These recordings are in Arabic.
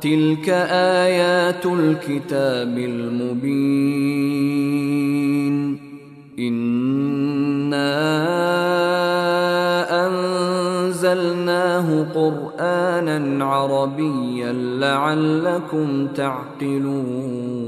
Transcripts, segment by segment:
تلك آيات الكتاب المبين. إنا أنزلناه قرآنا عربيا لعلكم تعقلون.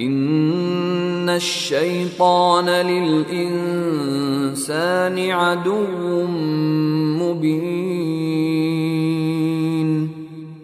ان الشيطان للانسان عدو مبين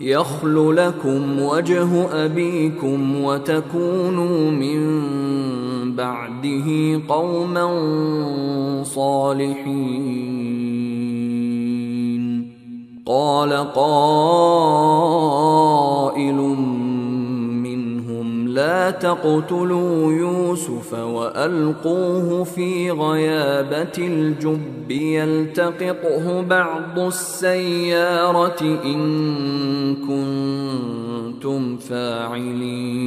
يخل لكم وجه أبيكم وتكونوا من بعده قوما صالحين. قال قائل لا تقتلوا يوسف وألقوه في غيابة الجب يلتقطه بعض السيارة إن كنتم فاعلين.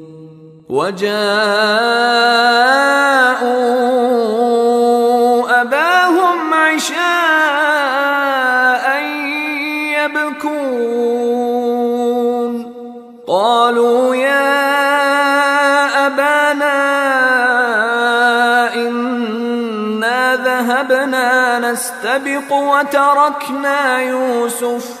وجاءوا أباهم عشاء يبكون. قالوا يا ذهبنا نستبق وتركنا يوسف.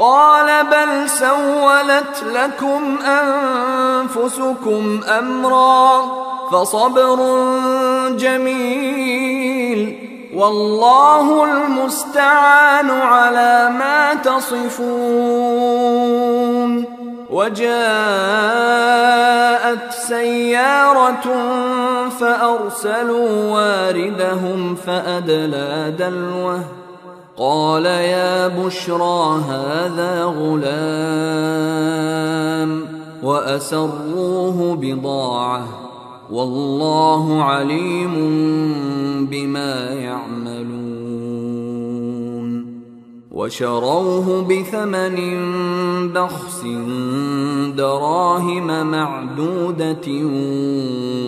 قال بل سولت لكم أنفسكم أمرا فصبر جميل والله المستعان على ما تصفون وجاءت سيارة فأرسلوا واردهم فأدلى دلوه قال يا بشرى هذا غلام وأسروه بضاعة والله عليم بما يعملون وشروه بثمن بخس دراهم معدودة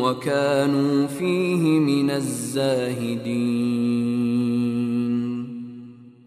وكانوا فيه من الزاهدين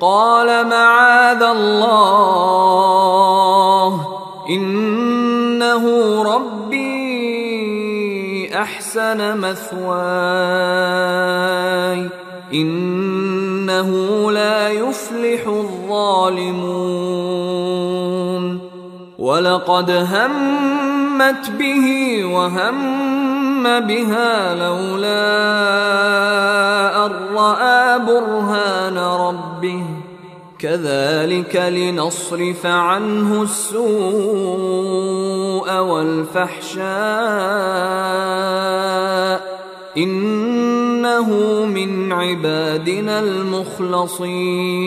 قال معاذ الله إنه ربي أحسن مثواي إنه لا يفلح الظالمون ولقد همت به وهم بها لولا ان راى برهان ربه كذلك لنصرف عنه السوء والفحشاء انه من عبادنا المخلصين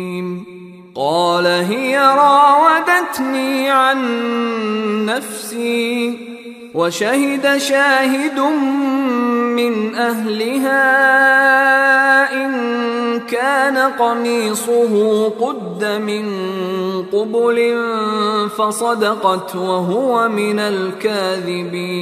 قال هي راودتني عن نفسي وشهد شاهد من أهلها إن كان قميصه قد من قبل فصدقت وهو من الكاذبين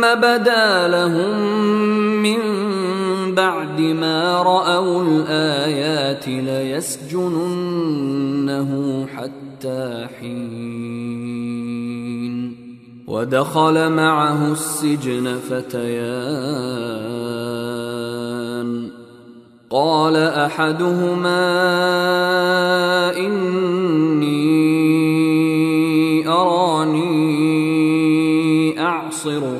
بدا لهم من بعد ما رأوا الآيات ليسجننه حتى حين. ودخل معه السجن فتيان. قال أحدهما إني أراني اعصر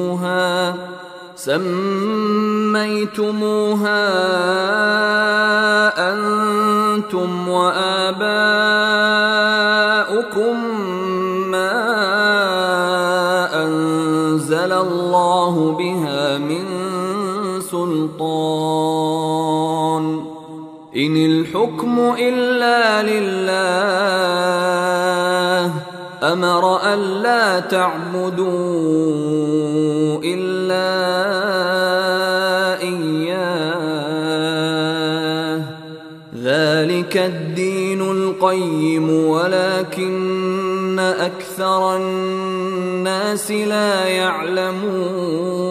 سميتموها أنتم وآباؤكم ما أنزل الله بها من سلطان إن الحكم إلا لله أمر ألا تعبدوا إلا إياه ذلك الدين القيم ولكن أكثر الناس لا يعلمون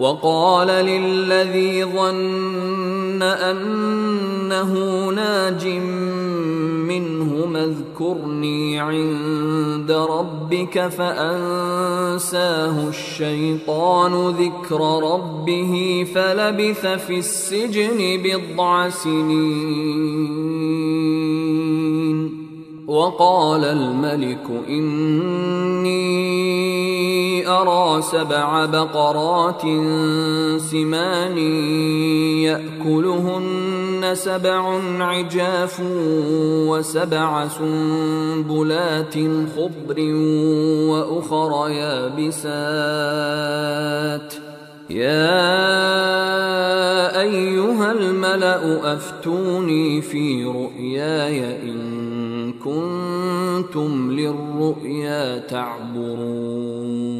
وقال للذي ظن أنه ناج منهما اذكرني عند ربك فأنساه الشيطان ذكر ربه فلبث في السجن بضع سنين. وقال الملك إني أرى سبع بقرات سمان يأكلهن سبع عجاف وسبع سنبلات خضر وأخر يابسات. يا أيها الملأ أفتوني في رؤياي إن كنتم للرؤيا تعبرون.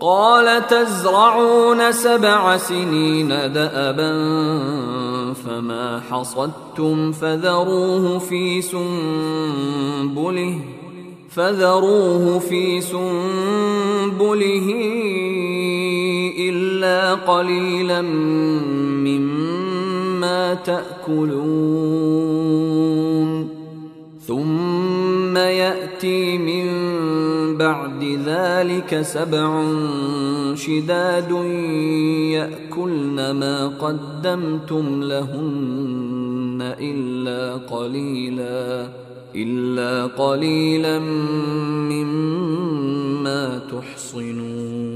قال تزرعون سبع سنين دأبا فما حصدتم فذروه في سنبله فذروه في سنبله إلا قليلا مما تأكلون. ثم يأتي ذلك سبع شداد يأكلن ما قدمتم لهن إلا قليلا إلا قليلا مما تحصنون.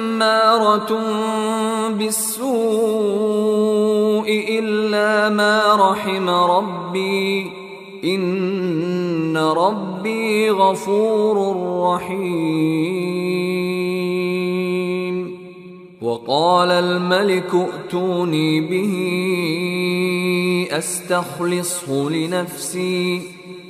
لاماره بالسوء إلا ما رحم ربي. إن ربي غفور رحيم. وقال الملك ائتوني به أستخلصه لنفسي.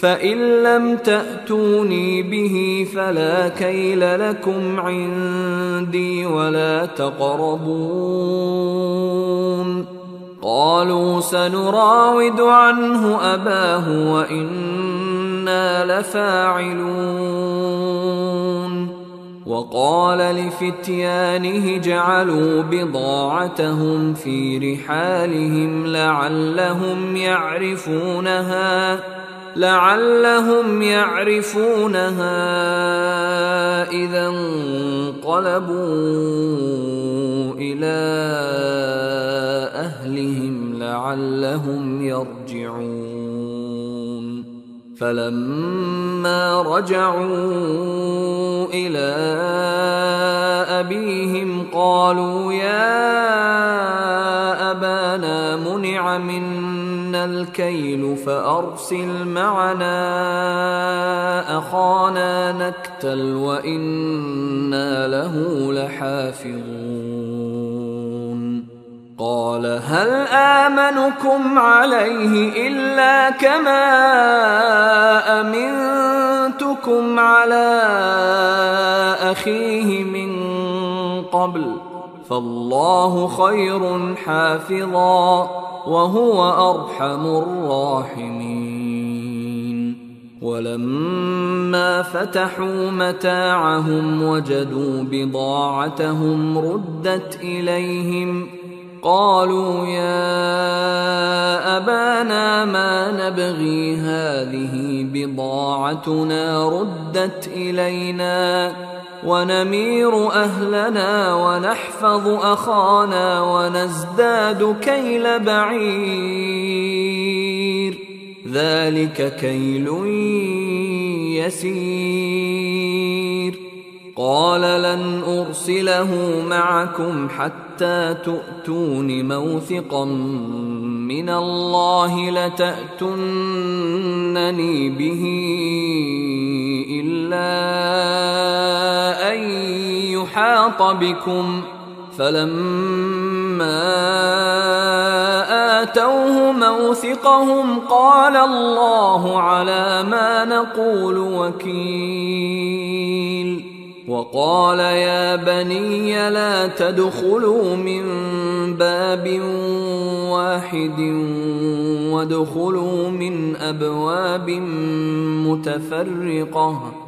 فإن لم تأتوني به فلا كيل لكم عندي ولا تقربون. قالوا سنراود عنه أباه وإنا لفاعلون. وقال لفتيانه جعلوا بضاعتهم في رحالهم لعلهم يعرفونها. لعلهم يعرفونها اذا انقلبوا إلى اهلهم لعلهم يرجعون فلما رجعوا إلى ابيهم قالوا يا ابانا منع الكيل فأرسل معنا أخانا نكتل وإنا له لحافظون. قال هل آمنكم عليه إلا كما أمنتكم على أخيه من قبل فالله خير حافظا. وهو أرحم الراحمين. ولما فتحوا متاعهم وجدوا بضاعتهم ردت إليهم قالوا يا أبانا ما نبغي هذه بضاعتنا ردت إلينا. ونمير أهلنا ونحفظ أخانا ونزداد كيل بعير. ذلك كيل يسير. قال لن أرسله معكم حتى تؤتون موثقا من الله لتاتونني به ان يحاط بكم فلما آتوه موثقهم قال الله على ما نقول وكيل وقال يا بني لا تدخلوا من باب واحد وادخلوا من أبواب متفرقة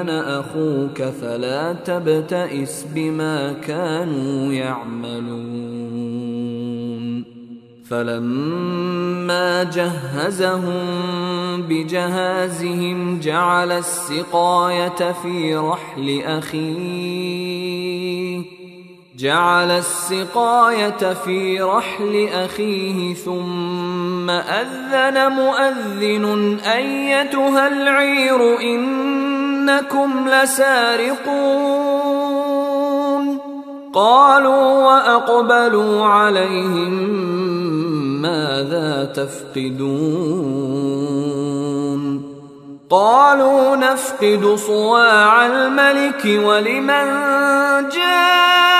أنا أخوك فلا تبتئس بما كانوا يعملون. فلما جهزهم بجهازهم جعل السقاية في رحل أخيه. جعل السقاية في رحل أخيه ثم أذن مؤذن أيتها العير إنكم لسارقون. قالوا وأقبلوا عليهم ماذا تفقدون؟ قالوا نفقد صواع الملك ولمن جاء؟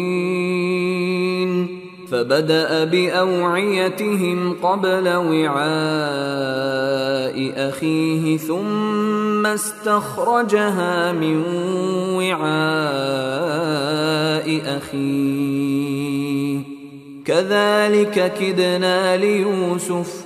فبدأ بأوعيتهم قبل وعاء أخيه ثم استخرجها من وعاء أخيه. كذلك كدنا ليوسف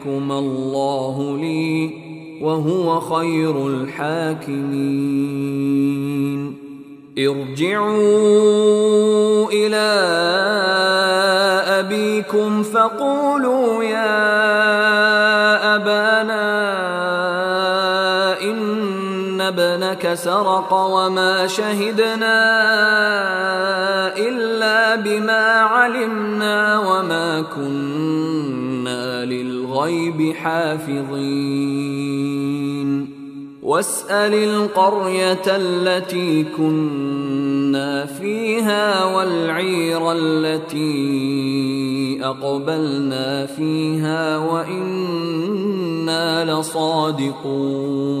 يحكم الله لي وهو خير الحاكمين. ارجعوا إلى أبيكم فقولوا يا أبانا إن ابنك سرق وما شهدنا إلا بما علمنا وما كنا للغيب حافظين واسال القريه التي كنا فيها والعير التي اقبلنا فيها وأنا لصادقون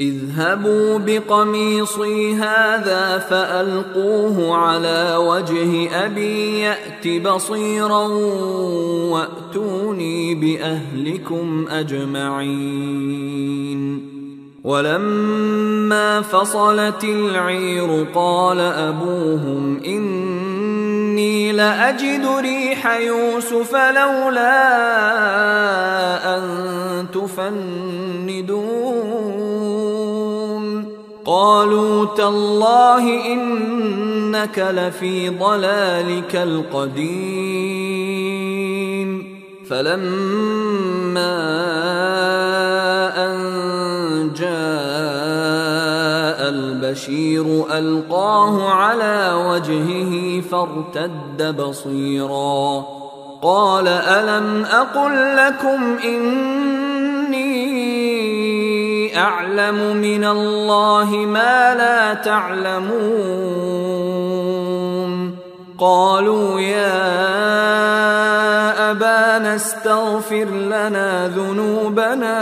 اذهبوا بقميصي هذا فألقوه على وجه أبي يأت بصيرا وأتوني بأهلكم أجمعين. ولما فصلت العير قال أبوهم إني لأجد ريح يوسف لولا أن تفندون. قالوا تالله إنك لفي ضلالك القديم. فلما جاء البشير ألقاه على وجهه فارتد بصيرا. قال ألم أقل لكم إني أعلم من الله ما لا تعلمون؟ قالوا يا أبانا استغفر لنا ذنوبنا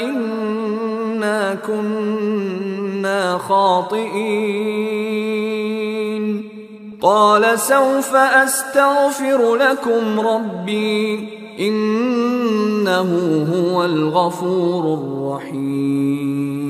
إنا كنا خاطئين. قال سوف أستغفر لكم ربي إنه هو الغفور الرحيم.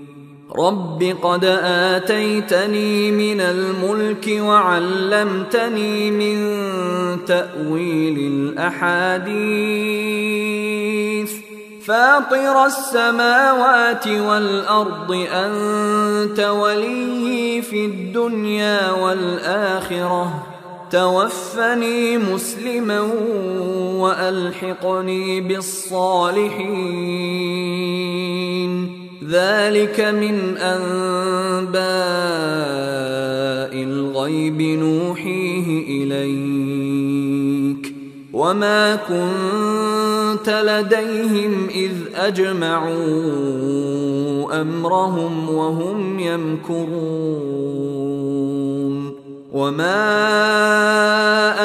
رب قد اتيتني من الملك وعلمتني من تاويل الاحاديث فاطر السماوات والارض انت ولي في الدنيا والاخره توفني مسلما والحقني بالصالحين ذلك من أنباء الغيب نوحيه إليك وما كنت لديهم إذ أجمعوا أمرهم وهم يمكرون وما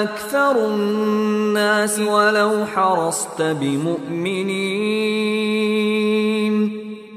أكثر الناس ولو حرصت بمؤمنين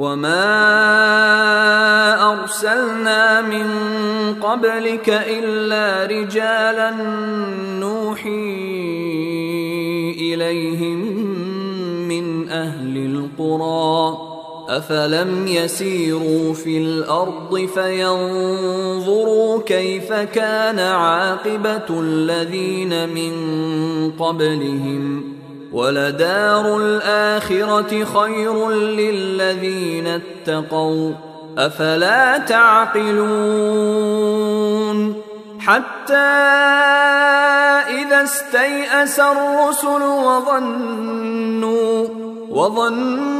وما ارسلنا من قبلك الا رجالا نوحي اليهم من أهل القرى افلم يسيروا في الأرض فينظروا كيف كان عاقبه الذين من قبلهم ولدار الاخره خير للذين اتقوا أفلا تعقلون حتى إذا استيأس الرسل وظنوا وظنوا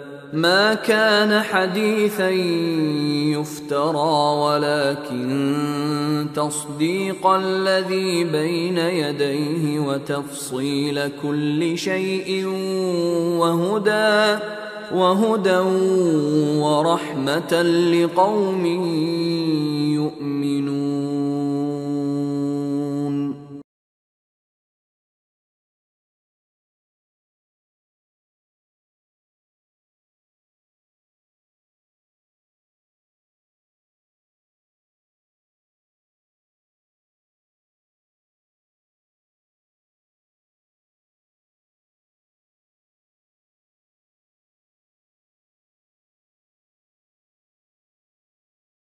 ما كان حديثا يفترى ولكن تصديق الذي بين يديه وتفصيل كل شيء وهدى وهدى ورحمة لقوم يؤمنون.